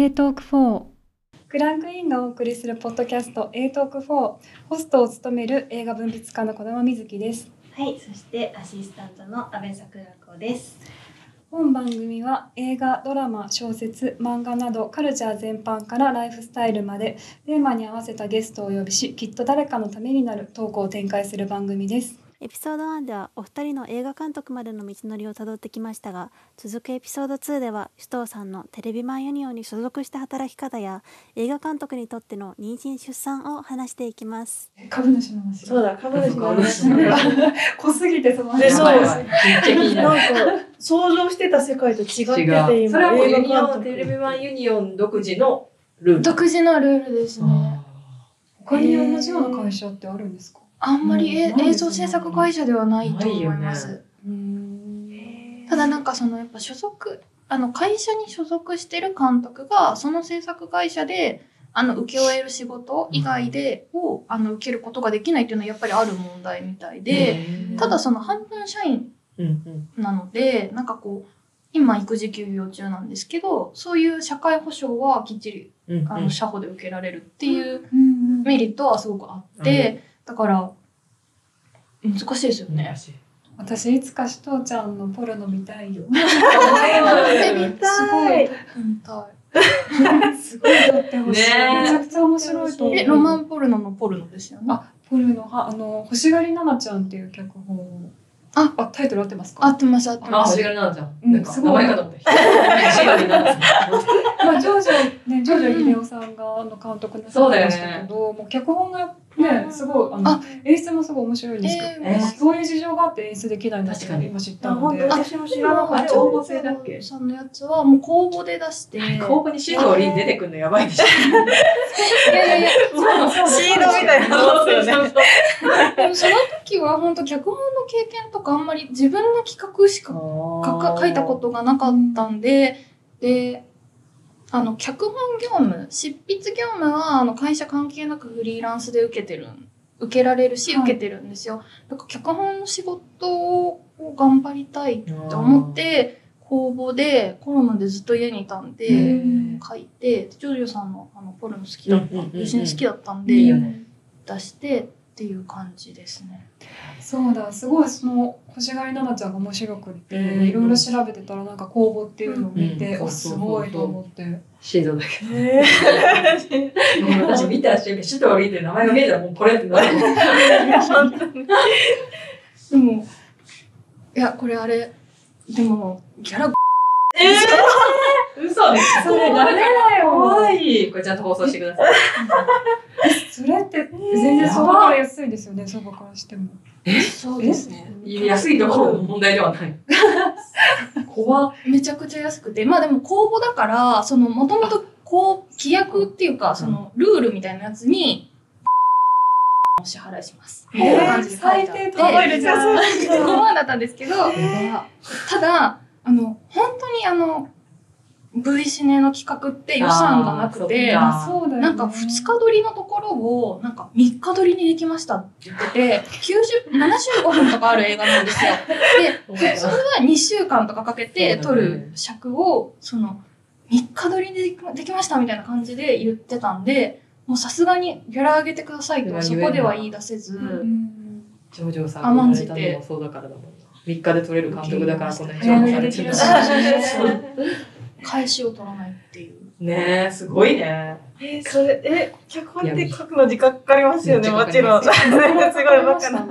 A トーク4クランクインがお送りするポッドキャスト A トーク4ホストを務める映画文筆家の小玉瑞希です。はい、そしてアシスタントの阿部桜子です。本番組は映画ドラマ小説漫画などカルチャー全般からライフスタイルまでテーマに合わせたゲストをお呼びしきっと誰かのためになるトークを展開する番組ですエピソード1ではお二人の映画監督までの道のりをたどってきましたが続くエピソード2では首藤さんのテレビマンユニオンに所属した働き方や映画監督にとっての妊娠出産を話していきます。株主の話。そうだ、株主の話。濃すぎてそのでそう。なんか、想像してた世界と違ってて、違今、う。それはもうユニオン、テレビマンユニオン独自のルール。独自のルールですね。あ他に同じような会社ってあるんですか？あんまりえうん映像制作会社ではないと思います。ないようん。ただなんかそのやっぱ所属あの会社に所属してる監督がその制作会社であの請け負える仕事以外でをあの受けることができないっていうのはやっぱりある問題みたいで、ただその半分社員。なのでなんかこう今育児休業中なんですけどそういう社会保障はきっちりあの社保で受けられるっていううんメリットはすごくあって、だから難しいですよね。私いつかしとうちゃんのポルノ見たいよ 見たい。すごい撮ってほしい、めちゃくちゃ面白いと思うロマンポルノのポルノですよね。あポルノはあの星狩り奈々ちゃんっていう脚本をああタイトル合ってますか？合ってます合ってあ、ます星。がりなのちゃん。うんなんかすごい名前かと思った。星がりなのちゃん。まあ、ジョージョ、ね、ジョージョ秀夫さんがあの監督なさってましたけど、もう脚本がね、すごい、あのあ演出もすごい面白いんですけど、えーそういう事情があって演出できないんだって確かに今知ったあ、ので。私も知らなかあれった。応募制だっけさんのやつはもう公募で出して。公募にシードリン出てくるのやばいでしょ。いやいやいや、シードみたいなもんですよね。でもその時は本当脚本の経験とかあんまり自分の企画しか書か書いたことがなかったんで、で、あの、脚本業務、執筆業務は、あの、会社関係なくフリーランスで受けてるん、受けられるし、はい受けてるんですよ。だから、脚本の仕事を頑張りたいって思って、公募で、コロナでずっと家にいたんで、うん書いて、ジョジョさんのあの、ポルノ好きだった、うんうんうん好きだったんで。出してっていう感じですね。そうだ、すごいその星狩り奈々ちゃんが面白くって、うんいろいろ調べてたらなんか公募っていうのを見て、うんおすごいと思って。シードだけえど。もう私見た瞬間、シードリンって名前が見えたらもうこれってなる。でも、いや、これあれ、でも、ギャラ、嘘です。それダメだよ怖い。これちゃんと放送してください。それって全然相場から安いですよね、相場からしても。そうですね。安いところの問題ではない。怖っ。めちゃくちゃ安くて、まあでも公募だから、その、もともと、こう、規約っていうか、その、ルールみたいなやつに、お支払いします。みたいな感じで書いてあって。最低高いですよそこまでだったんですけど、ただ、あの、本当にあの、V シネの企画って予算がなくて、あーあ、そうだよね。なんか2日撮りのところを、なんか3日撮りにできましたって言ってて、90、75分とかある映画なんですよ。で、普通は2週間とかかけて撮る尺を、その、3日撮りにできできましたみたいな感じで言ってたんで、もうさすがにギャラ上げてくださいと、そこでは言い出せず、うんジョジョさん甘んがじて。生まれたのもそうだからだもんな。3日で撮れる監督だからこんなに早め評価にできるされてる返しを取らないっていう。ねえ、すごいね。ー、それ、え、脚本って書くの時間かかりますよね、もちろん。すごいバカな。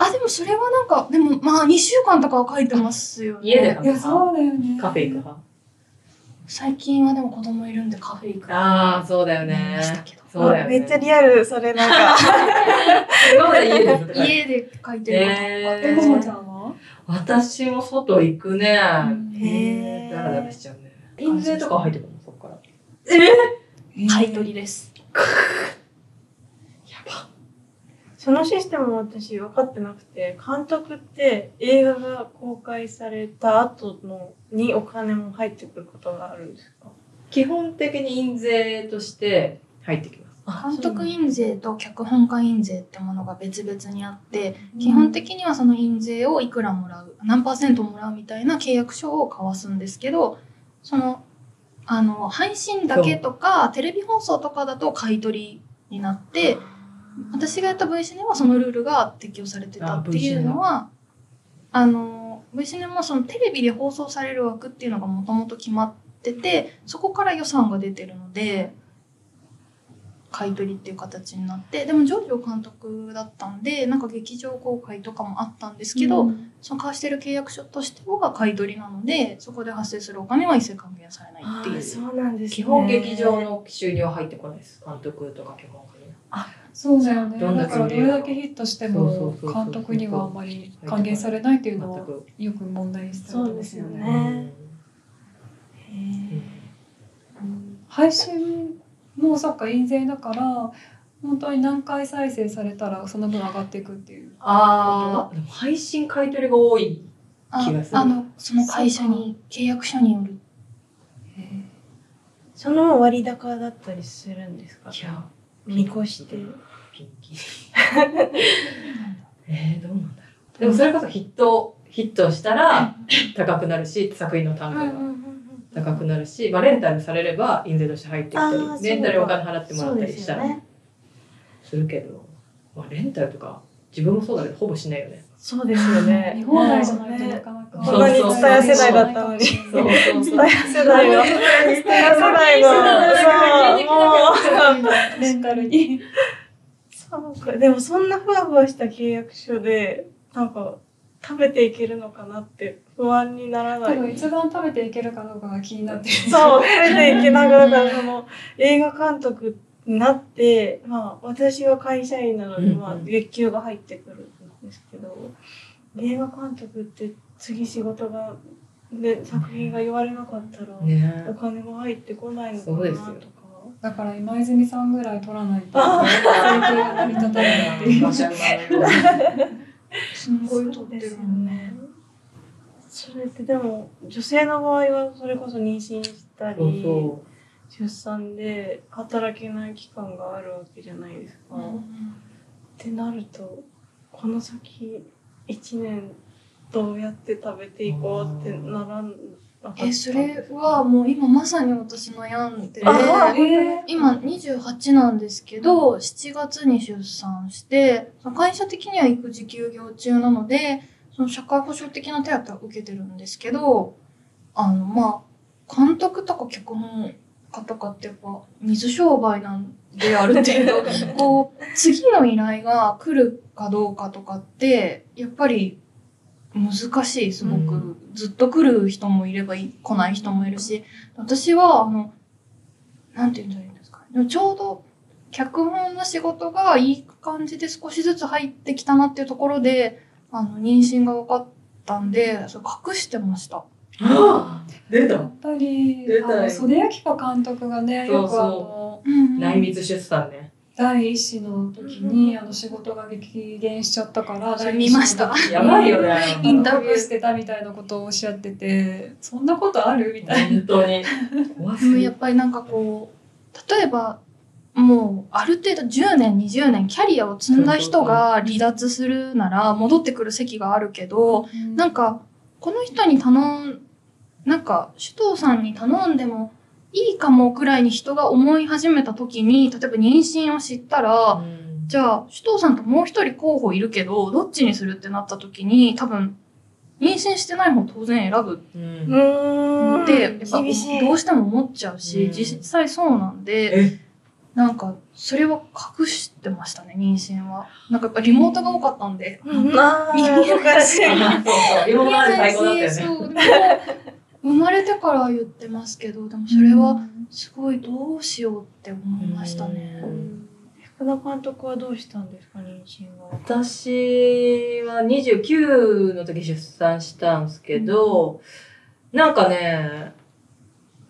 あ、でもそれはなんか、でもまあ2週間とかは書いてますよね。家でいや、そうだよね。カフェ行く派？最近はでも子供いるんでカフェ行くああ、そうだよねましたけど。そうだよね。めっちゃリアル、それなんか。今まで家で書いて家で書いてることとかええ、ーももちゃんは？私も外行くね。へーダラダラしちゃうね。印税とか入ってくるのそっから。買い取りです。やば。そのシステムも私分かってなくて、監督って映画が公開された後のにお金も入ってくることがあるんですか？基本的に印税として入ってきます。監督印税と脚本家印税ってものが別々にあって、基本的にはその印税をいくらもらう、何パーセントもらうみたいな契約書を交わすんですけど、そのあの、配信だけとか、テレビ放送とかだと買い取りになって、私がやった V シネはそのルールが適用されてたっていうのは、あの、V シネもそのテレビで放送される枠っていうのがもともと決まってて、そこから予算が出てるので、買い取りっていう形になって、でもジョージオ監督だったんで、なんか劇場公開とかもあったんですけど、うんその交わしてる契約書としては買い取りなので、そこで発生するお金は一切還元されないっていう。そうなんですね。基本劇場の収入は入ってこないです。監督とか脚本家に。そうだよね。だからどれだけヒットしても監督にはあんまり還元されないっていうのは。よく問題にしてそうですよね配信もそっか印税だから本当に何回再生されたらその分上がっていくっていう。ああ、でも配信買い取りが多い。あ気がするあの、その会社に、契約書による。その割高だったりするんですか？いや、見越して。ピンキー。えー、どうなんだろう。でもそれこそヒット、ヒットしたら高くなるし、作品の単価が高くなるし、まあレンタルされれば印税として入ってきたり、レンタルお金払ってもらったりしたらするけど、まあレンタルとか自分もそうだけどほぼしないよね。そうですよね。見放題じゃないとなかなか。こんなに蔦屋世代だったのにそうそう蔦屋世代の、蔦屋世代の、そう、もう、レンタルに。そうか。でもそんなふわふわした契約書で、なんか、食べていけるのかなって不安にならない。多分一番食べていけるかどうかが気になってる。そう、食べていけながら、だからその、映画監督になって、まあ、私は会社員なので、まあ、月給が入ってくるんですけど、映画監督って次仕事が、で、作品が言われなかったら、ねお金も入ってこないのかなとか。だから今泉さんぐらい取らないとあ生計が成り立たないっていう。すんごいそうですよ取ってるもんね。ね。それってでも、女性の場合はそれこそ妊娠したり、そ出産で働けない期間があるわけじゃないですか。ってなるとこの先1年どうやって食べていこうってならんえ、それはもう今まさに私悩んで、あえ今28なんですけど、7月に出産して、会社的には育児休業中なので、その社会保障的な手当は受けてるんですけど、あの、まあ、監督とか脚本家とかってやっぱ水商売なんである程度、こう、次の依頼が来るかどうかとかって、やっぱり難しい、すごく。うん。ずっと来る人もいればい来ない人もいるし、私は、あの、なんて言うんだろうんですかね。でもちょうど、脚本の仕事がいい感じで少しずつ入ってきたなっていうところで、あの、妊娠が分かったんで、それ隠してました。出た。やっぱり出たよ。あの袖明子監督がねよくあの内密出産ね第一子の時にあの仕事が激減しちゃったから見ました。やばいよね。インタビュー隠してたみたいなことをおっしゃっててそんなことある？みたいな。本当に。怖すでもぎやっぱりなんかこう、例えば、もうある程度10年、20年キャリアを積んだ人が離脱するなら戻ってくる席があるけど、なんか、この人に頼ん、なんか、首藤さんに頼んでもいいかもくらいに人が思い始めた時に、例えば妊娠を知ったら、うん。じゃあ、首藤さんともう一人候補いるけど、どっちにするってなった時に、多分、妊娠してない方当然選ぶ。って、やっぱどうしても思っちゃうし、うん。実際そうなんで、え？なんか、それは隠してましたね、妊娠は。なんかやっぱリモートが多かったんで。うん。あー見えない昔そうそう。今まで最高だったよね。そう、でも生まれてからは言ってますけど、でもそれはすごいどうしようって思いましたね。福田監督はどうしたんですか妊娠は。私は29の時出産したんですけど、なんかね、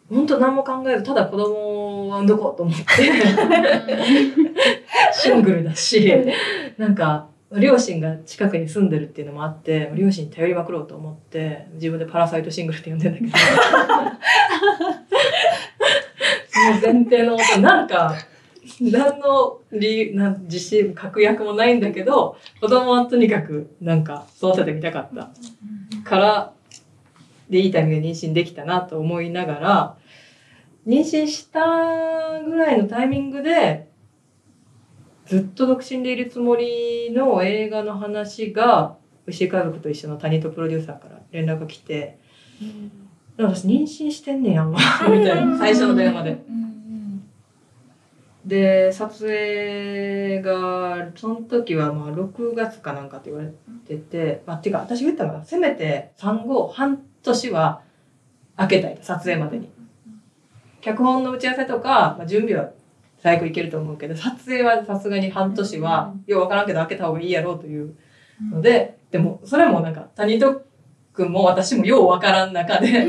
ほんと何も考えず、ただ子供を産んどこうと思って、シングルだし、なんか、両親が近くに住んでるっていうのもあって、両親に頼りまくろうと思って、自分でパラサイトシングルって呼んでんだけど。その前提のもと、なんか、何の理由、なん自信、確約もないんだけど、子供はとにかく、なんか、育ててみたかったから、で、いいタイミングで妊娠できたなと思いながら、妊娠したぐらいのタイミングで、ずっと独身でいるつもりの映画の話が、牛井家族と一緒の谷とプロデューサーから連絡が来て、私妊娠してんねやん、みたいな、最初の電話で。うんうんで、撮影が、その時はまあ6月かなんかって言われてて、まあ、っていうか私言ったのが、せめて産後半年は開けたいと、撮影までに。脚本の打ち合わせとか、まあ、準備は最悪いけると思うけど、撮影はさすがに半年は、ようわからんけど開けた方がいいやろうというので、でも、それもなんか、谷戸くんも私もようわからん中で、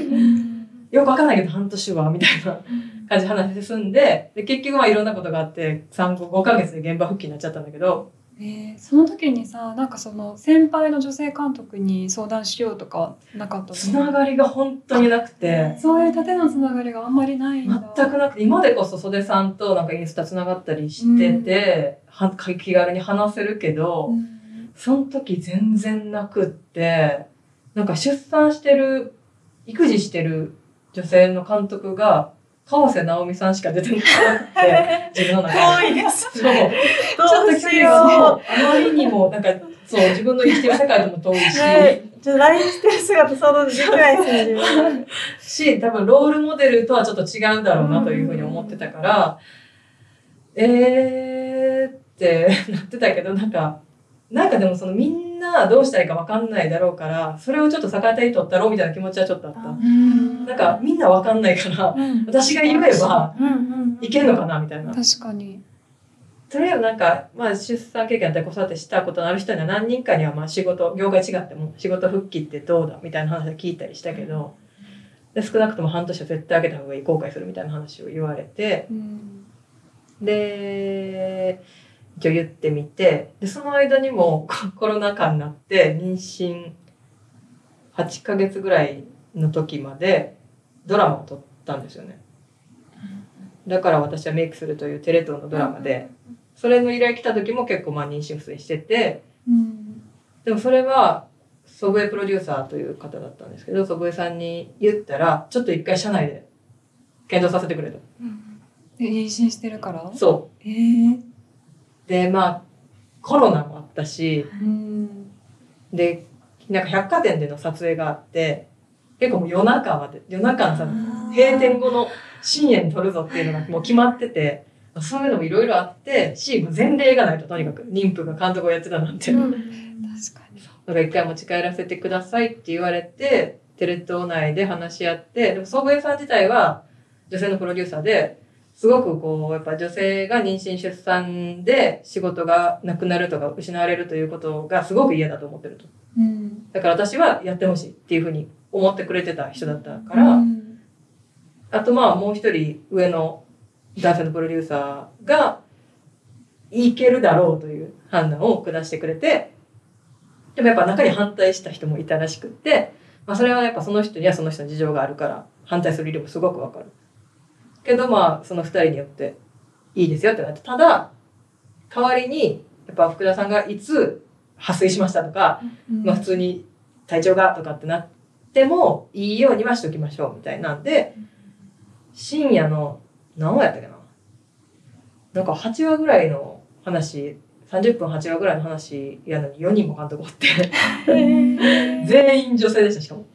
よくわかんないけど半年は、みたいな感じで話進んで、で、結局まあいろんなことがあって、産後5ヶ月で現場復帰になっちゃったんだけど、えー。その時にさなんかその先輩の女性監督に相談しようとかなかったの？つながりが本当になくて、そういう縦のつながりがあんまりない全くなくて、今でこそ袖さんとなんかインスタつながったりしてて、は気軽に話せるけど、うん。その時全然なくって、なんか出産してる、育児してる女性の監督が、川瀬直美さんしか出てなくて、自分の中で。遠いですそう。ちょっと距離がそう、あまりにも、なんか、そう、自分の生きてる世界とも遠いし、ねちょっと LINE してる姿想像できないですね。し、多分ロールモデルとはちょっと違うだろうなというふうに思ってたから、えーってなってたけど、なんか、なんかでもそのみんなどうしたらいいかわかんないだろうから、それをちょっと逆手に取ったろうみたいな気持ちはちょっとあった。うんなんかみんなわかんないから、うん。私が言えばいけるのかなみたいな。確かに。とりあえずなんか、まあ出産経験やったり子育てしたことのある人には何人かにはまあ仕事、業界違っても仕事復帰ってどうだみたいな話を聞いたりしたけど、で少なくとも半年は絶対あげた方がいい、後悔するみたいな話を言われて、うん。で、一応言ってみて、で、その間にもコ コロナ禍になって妊娠8ヶ月ぐらいの時までドラマを撮ったんですよね。だから私はメイクするというテレ東のドラマで、それの依頼来た時も結構まあ妊娠不遂してて、うんでもそれは祖父江プロデューサーという方だったんですけど、祖父江さんに言ったら、ちょっと一回社内で検討させてくれと。で妊娠してるから？そう。えーで、まあ、コロナもあったし、うんで、なんか百貨店での撮影があって、結構もう夜中まで、夜中のさ、閉店後の深夜に撮るぞっていうのがもう決まってて、そういうのもいろいろあって、し、前例がないと、とにかく、妊婦が監督をやってたなんて。だ確かに。から一回持ち帰らせてくださいって言われて、テレ東内で話し合って、でも、総武衛さん自体は女性のプロデューサーで、すごくこう、やっぱ女性が妊娠出産で仕事がなくなるとか失われるということがすごく嫌だと思ってると。うんだから私はやってほしいっていうふうに思ってくれてた人だったから、うんあとまあもう一人上の男性のプロデューサーがいけるだろうという判断を下してくれて、でもやっぱ中に反対した人もいたらしくって、まあそれはやっぱその人にはその人の事情があるから反対する理由もすごくわかる。けどまあその二人によっていいですよってなって、ただ代わりにやっぱ福田さんがいつ破水しましたとか、うんまあ普通に体調がとかってなってもいいようにはしときましょうみたいなんで、深夜の何話やったっけな？なんか8話ぐらいの話、30分8話ぐらいの話やのに4人も監督おって、全員女性でした、しかも。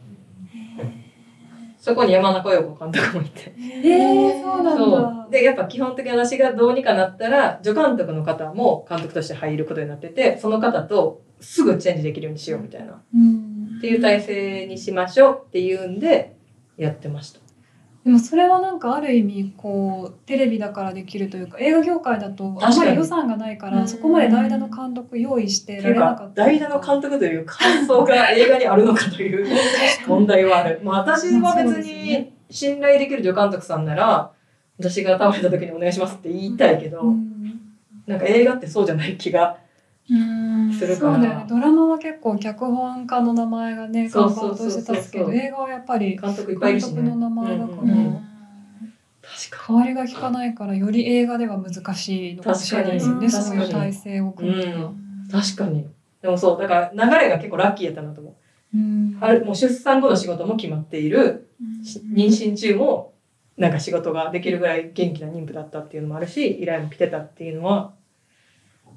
そこに山中陽子監督もいて。えー、そうなんそだう。で、やっぱ基本的に私がどうにかなったら、助監督の方も監督として入ることになってて、その方とすぐチェンジできるようにしようみたいな。うんっていう体制にしましょうっていうんで、やってました。でもそれはなんかある意味こうテレビだからできるというか映画業界だとあんまり予算がないからうん。そこまで代打の監督用意してられなかっ、た。代打の監督という感想が映画にあるのかという問題はある。まあ私は別に信頼できる助監督さんなら、私が倒れた時にお願いしますって言いたいけど、うん。なんか映画ってそうじゃない気がうんするから。そうだよねドラマは結構脚本家の名前がね看板として立つけど映画はやっぱり監督いっぱいいるしね。監督の名前だからうんうんうん確か代わりが効かないからより映画では難しいのかもしれないですよね確かにそういう体制を組むとか。に。確かに。でもそう、だから流れが結構ラッキーやったなと思う。うんもう出産後の仕事も決まっている、し妊娠中もなんか仕事ができるぐらい元気な妊婦だったっていうのもあるし依頼も来てたっていうのは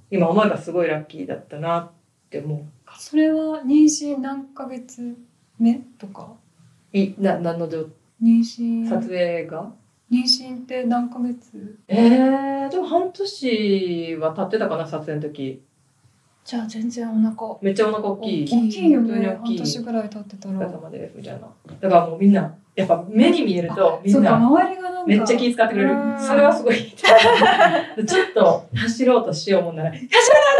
今思えばすごいラッキーだったなって思うそれは妊娠何ヶ月目とか？いな何の状妊娠？撮影が？妊娠って何ヶ月？えー、でも半年は経ってたかな撮影の時じゃあ全然お腹。めっちゃお腹大きい。大きいよね。大きい。半年ぐらい経ってたら。お疲れ様です。みたいな。だからもうみんなやっぱ目に見えるとみんかなめっちゃ気遣ってくれる。うん。それはすごい。ちょっと走ろうとしようもんなら「走ら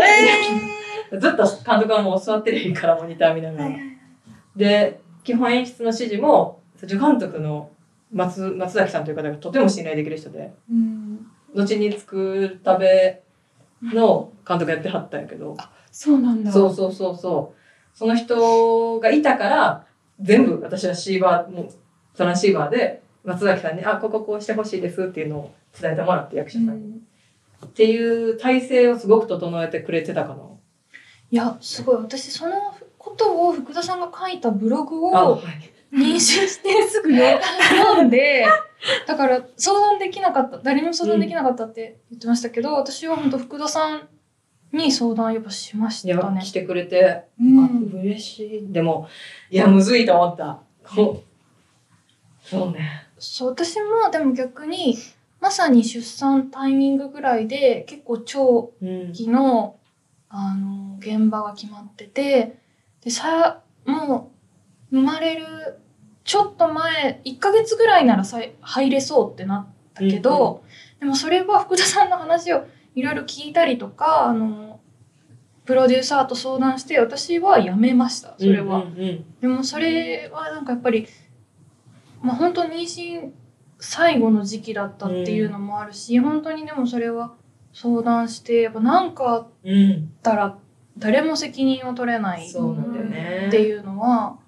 ない!」ずっと監督はもう座ってるいいからモニター見ながら。で基本演出の指示も助監督の松松崎さんという方がとても信頼できる人で。うん。後に作るたべの監督やってはったんやけどそうなんだ。そうそうそうそう。その人がいたから全部私はシーバーもうトランシーバーで松崎さんに「あこここうしてほしいです」っていうのを伝えてもらって役者さんに、っていう体制をすごく整えてくれてたかな。いや、すごい。私、そのことを福田さんが書いたブログを妊娠してすぐ読んで、だから相談できなかった、誰にも相談できなかったって言ってましたけど、私は本当福田さんに相談やっぱしましたね。来。てくれて、うん。あ嬉しい。でもいやむずいと思った。こうそうね。そう、私もでも逆に、まさに出産タイミングぐらいで結構長うん。期の、あの、現場が決まってて、で、さ、もう、生まれる、ちょっと前、1ヶ月ぐらいならさ入れそうってなったけど、でもそれは福田さんの話をいろいろ聞いたりとか、あの、プロデューサーと相談して、私はやめました、それは。うんうんでもそれはなんかやっぱり、まあ本当に妊娠最後の時期だったっていうのもあるし、本当にでもそれは相談して、やっぱなんかあっうんうんたら誰も責任を取れないっていうのは、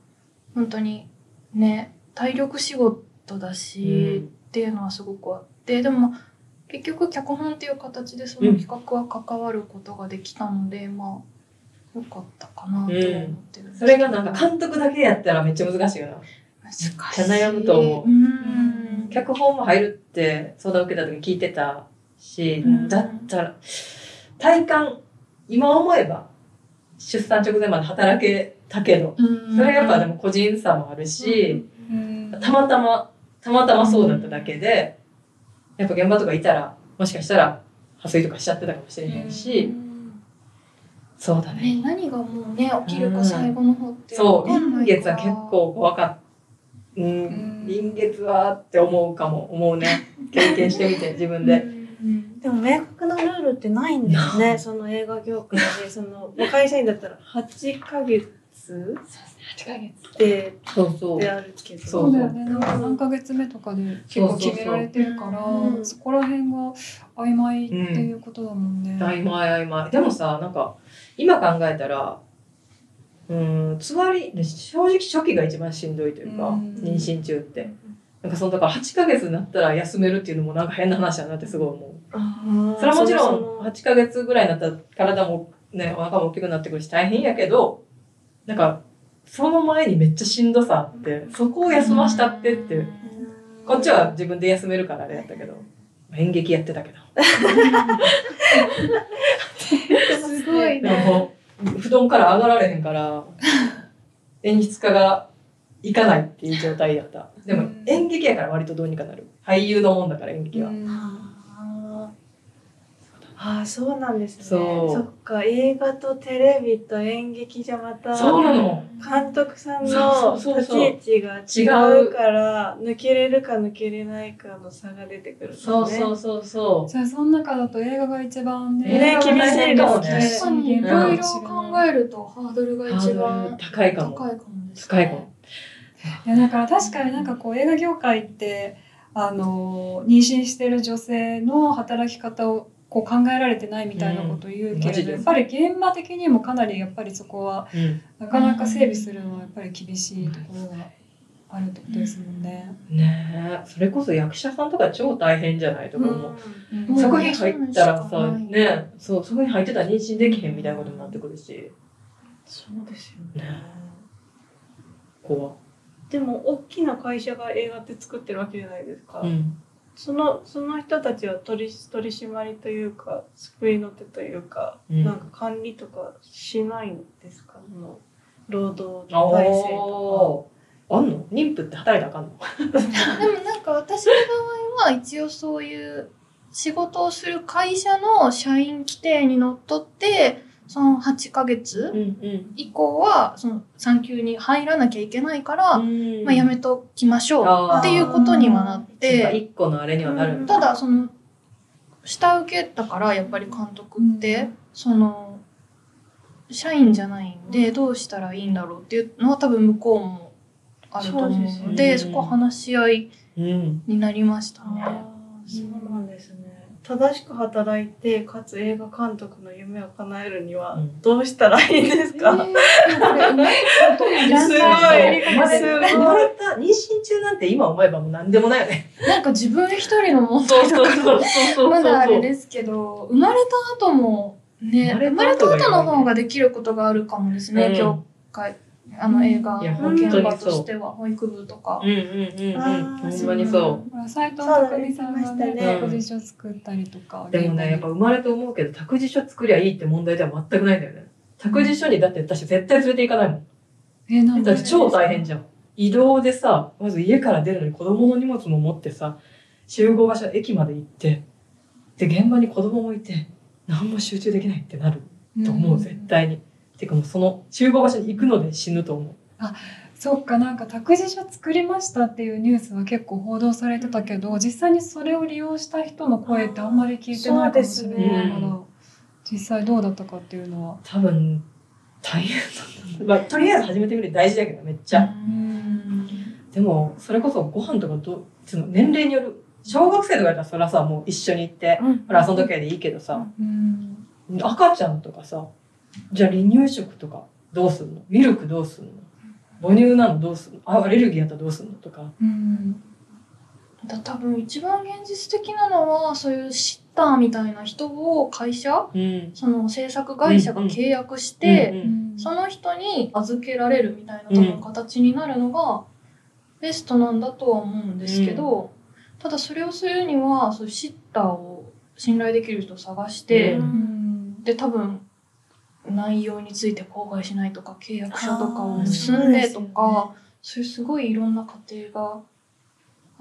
本当にね、体力仕事だし、うん。っていうのはすごくあって、でもまあ結局脚本っていう形でその企画は関わることができたので、まあ、よかったかなとは思ってるんです。それがなんか監督だけやったらめっちゃ難しいよな。難しい。ちゃ悩むと思う。うん。脚本も入るって相談受けた時聞いてたし、うん。だったら体感今思えば出産直前まで働けたけどうん。それやっぱでも個人差もあるし、うん。たまたまたまたまそうだっただけでやっぱ現場とかいたらもしかしたら破水とかしちゃってたかもしれへんし、そうだね。ね、何がもうね起きるうんか最後の方ってそうわかんな臨いから。月は結構怖かった。うん、うん。臨月はって思うかも思うね。経験してみて自分で。うんでも明確なルールってないんだよね、その映画業界で。その、もう会社員だったら8ヶ月8ヶ月？で、そうそう。であるけど。そそう。だよね。なんか何ヶ月目とかで結構決められてるからうん。そこら辺が曖昧っていうことだもんね。曖昧曖昧。でもさなんか今考えたらうーんつわり正直初期が一番しんどいというか、うん。妊娠中って。なんかそのだから8ヶ月になったら休めるっていうのもなんか変な話だなってすごい思う。それはもちろんその。8ヶ月ぐらいになったら体もねお腹も大きくなってくるし大変やけどなんかその前にめっちゃしんどさあってそこを休ましたってってこっちは自分で休めるからあれやったけど演劇やってたけど。すごいでももう布団から上がられへんから演出家が行かないっていう状態やった。でもうん。演劇やから割とどうにかなる。俳優のもんだから演劇は、ーあー、そうなんですね。そっか、映画とテレビと演劇じゃまた、そうなの。監督さんその立ち位置が違うから、抜けれるか抜けれないかの差が出てくるんですね。そうそうそうそじゃあその中だと映画が一番ね厳しいですね確かにいろいろうん考えるとハードルがう一番高いかも。高いかもです高いかも。いやだから確かになんかこう映画業界ってあの妊娠してる女性の働き方をこう考えられてないみたいなことを言うけれど、やっぱり現場的にもかなりやっぱりそこはうん。なかなか整備するのはやっぱり厳しいところがあるってことですもんね。ねえ。それこそ役者さんとか超大変じゃないとか思う、うん。ん。そこに入ったらさねそうそこに入ってたら妊娠できへんみたいなことになってくるし。そうですよね。ね怖。でも大きな会社が映画って作ってるわけじゃないですか、うんそのその人たちは取り取り締まりというか救いの手というか、うん。なんか管理とかしないんですか？その労働体制とおーあんの？妊婦って働いたらあかんの？でもなんか私の場合は一応そういう仕事をする会社の社員規定にのっとってその8ヶ月うん以降はその産休に入らなきゃいけないから、うん。まあ、やめときましょうっていうことにはなっ一て個のあれにはなるただその下請けだからやっぱり監督って、その社員じゃないんでどうしたらいいんだろうっていうのは多分向こうもあると思うのでそこ話し合いうんになりましたね。そうなんですね正しく働いてかつ映画監督の夢を叶えるにはうん。どうしたらいいんですか、えーでもこれうまい。こといらすごい。生まれた妊娠中なんて今思えばもう何でもないよね。なんか自分一人の問題だからまだあれですけど生まれた後もね生生ままれた後の方ができることがあるかもですね、うん。業界あの映画の現場としては保育部とか。うんうんうんうん。ほんまにそほら斉藤匠さんがね。託児所作ったりとかうでもねやっぱ生まれて思うけど託児所作りゃいいって問題では全くないんだよね。託児所にだって私絶対連れて行かないもん。えなんで？だって超大変じゃん。移動でさまず家から出るのに子供の荷物も持ってさ集合場所駅まで行ってで現場に子供もいて何も集中できないってなると思う、絶対にてかもうその集合場所に行くので死ぬと思う。そっかなんか託児所作りましたっていうニュースは結構報道されてたけど実際にそれを利用した人の声ってあんまり聞いてないかもしれないから、ね実際どうだったかっていうのは？多分大変だったまあとりあえず始めてみる大事だけどめっちゃ、うん。でもそれこそご飯とかどうその年齢による小学生とかやったらそれはさもう一緒に行ってほら遊んどけでいいけどさ、うん。赤ちゃんとかさじゃあ離乳食とかどうすんの？ミルクどうすんの？母乳なのどうすんの？あアレルギーやったらどうすんのとか。うん。だ多分一番現実的なのはそういうシッターみたいな人を会社うん。その制作会社が契約して、うん。その人に預けられるみたいな多分形になるのがベストなんだとは思うんですけど、ただそれをするにはそういうシッターを信頼できる人を探して、うん。うん。で多分内容について口外しないとか契約書とかを結んでとかそういうすごいいろんな過程が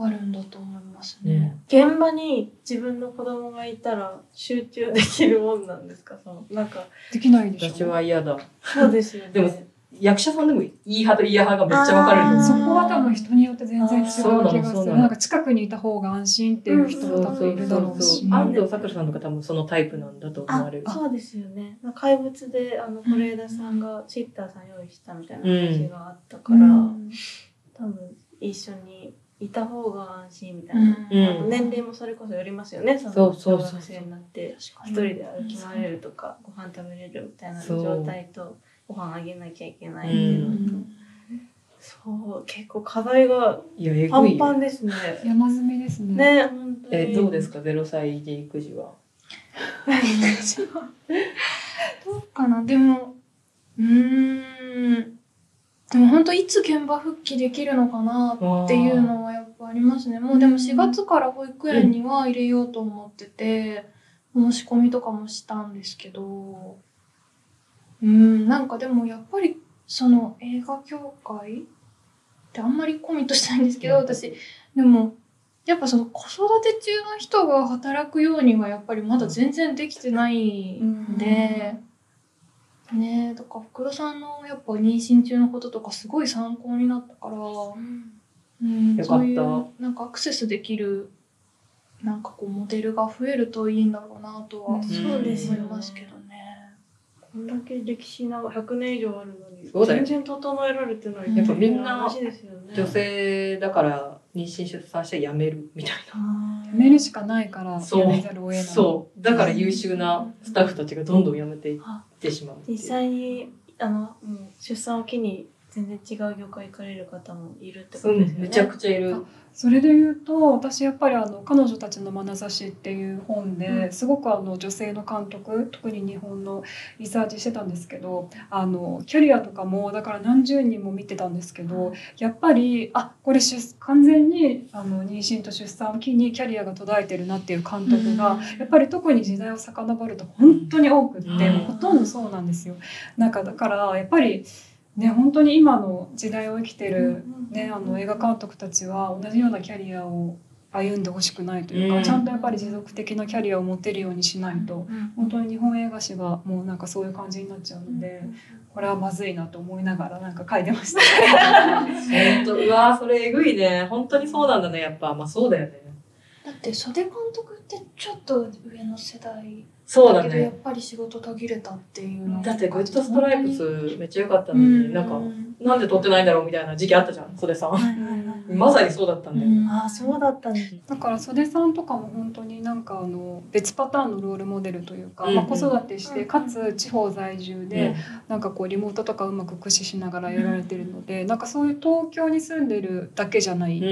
あるんだと思いますね。ね。現場に自分の子供がいたら集中できるもんなんですか？そのなんかできないでしょ。私は嫌だ。そうですよね。でも役者さんでもいい派と嫌派がめっちゃ分かれるそこは多分人によって全然違う気がする。なんか近くにいた方が安心っていう人も多分いるだろうし。安藤サクラさんとか多分そのタイプなんだと思われる。あそうですよね。怪物であの是枝さんがシッターさん用意したみたいな話があったから、うん。多分一緒にいた方が安心みたいな、うん。年齢もそれこそよりますよね。そのそうそうそう。小学生になって一人で歩き回れるとかご飯食べれるみたいなそう状態とご飯あげなきゃいけないっていうの。と、そう結構課題がパンパンですね。山積みですね。ね本当に。えどうですか？0歳児育児は。どうかな？でもうーん。でも本当いつ現場復帰できるのかなっていうのはやっぱありますね。もうでも4月から保育園には入れようと思ってて、申し込みとかもしたんですけどうーんなんかでもやっぱりその映画業界ってあんまりコミットしたいんですけどうん。私。でもやっぱその子育て中の人が働くようにはやっぱりまだ全然できてないんで、ねえだから福田さんのやっぱ妊娠中のこととかすごい参考になったから、うん、よかったそういうなんかアクセスできるなんかこうモデルが増えるといいんだろうなとはうんそうですよね思いますけどね。こんだけ歴史が100年以上あるのに全然整えられてないやっぱみんな女性だから妊娠出産して辞めるみたい辞めるしかないからそう。辞めざるを得なない。そう。だから優秀なスタッフたちがどんどん辞めていってしまうう。実際にあのもう出産を機に全然違う業界行かれる方もいるってこうんとですよね。めちゃくちゃいる。それで言うと私やっぱりあの「彼女たちの眼差し」っていう本で、うんすごくあの女性の監督特に日本のリサーチしてたんですけどあのキャリアとかもだから何十人も見てたんですけどやっぱりあこれ出完全にあの妊娠と出産を機にキャリアが途絶えてるなっていう監督が、やっぱり特に時代を遡ると本当に多くって、ほとんどそうなんですよ。なんかだからやっぱりね本当に今の時代を生きてる、ね、あの映画監督たちは同じようなキャリアを歩んでほしくないというか、うんちゃんとやっぱり持続的なキャリアを持てるようにしないと本当に日本映画史がもうなんかそういう感じになっちゃうので、これはまずいなと思いながらなんか書いてました。本当うわーそれえぐいね。本当にそうなんだねやっぱまあそうだよね。だって袖監督ってちょっと上の世代そうだだけどやっね。ぱり仕事途切れたっていうのだってグッドストライプスめっちゃ良かったのに、なんかなんで撮ってないんだろうみたいな時期あったじゃん岨手さん。まさにそうだったんだよ。ああそうだったんです。だから岨手さんとかも本当になんかあの別パターンのロールモデルというか、うんまあ、子育てして、うんかつ地方在住で、なんかこうリモートとかうまく駆使しながらやられてるので、なんかそういう東京に住んでるだけじゃない、う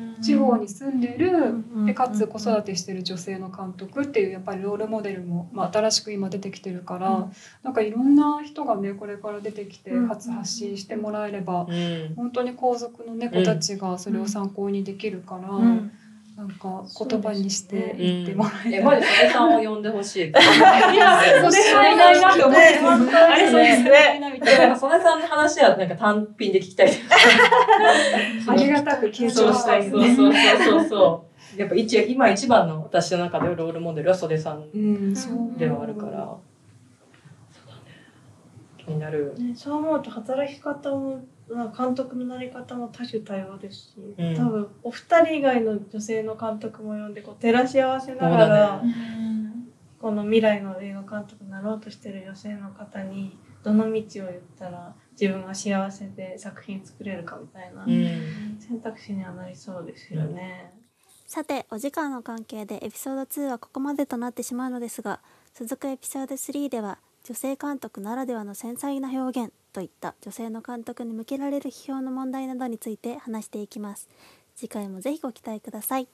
ん地方に住んでる、うんでかつ子育てしてる女性の監督っていうやっぱりロールモデルも、まあ、新しく今出てきてるから、うん。なんかいろんな人がねこれから出てきて、うん。かつ発信してもらえれば、うん。本当に皇族の猫たちがそれを参考にできるから、うんなんか言葉にして言ってもらえたえら、マジ袖さんを呼んでほしい。今 それ最大なって思ってね本当ですねあれそれ最大なみたいななんか袖さんの話はなんか単品で聞きたい。ありがたく継そうそう承したい。そうそうそうそう。やっぱ一今一番の私の中でのロールモデルは袖さんではあるから。そうだね。気になる。ね、そう思うと働き方もまあ監督のなり方も多種多様ですし、うん多分お二人以外の女性の監督も呼んでこう照らし合わせながら、ねこの未来の映画監督になろうとしてる女性の方にどの道を言ったら自分が幸せで作品作れるかみたいなうん。選択肢にはなりそうですよね。さてお時間の関係でエピソード2はここまでとなってしまうのですが続くエピソード3では女性監督ならではの繊細な表現といった女性の監督に向けられる批評の問題などについて話していきます。次回もぜひご期待ください。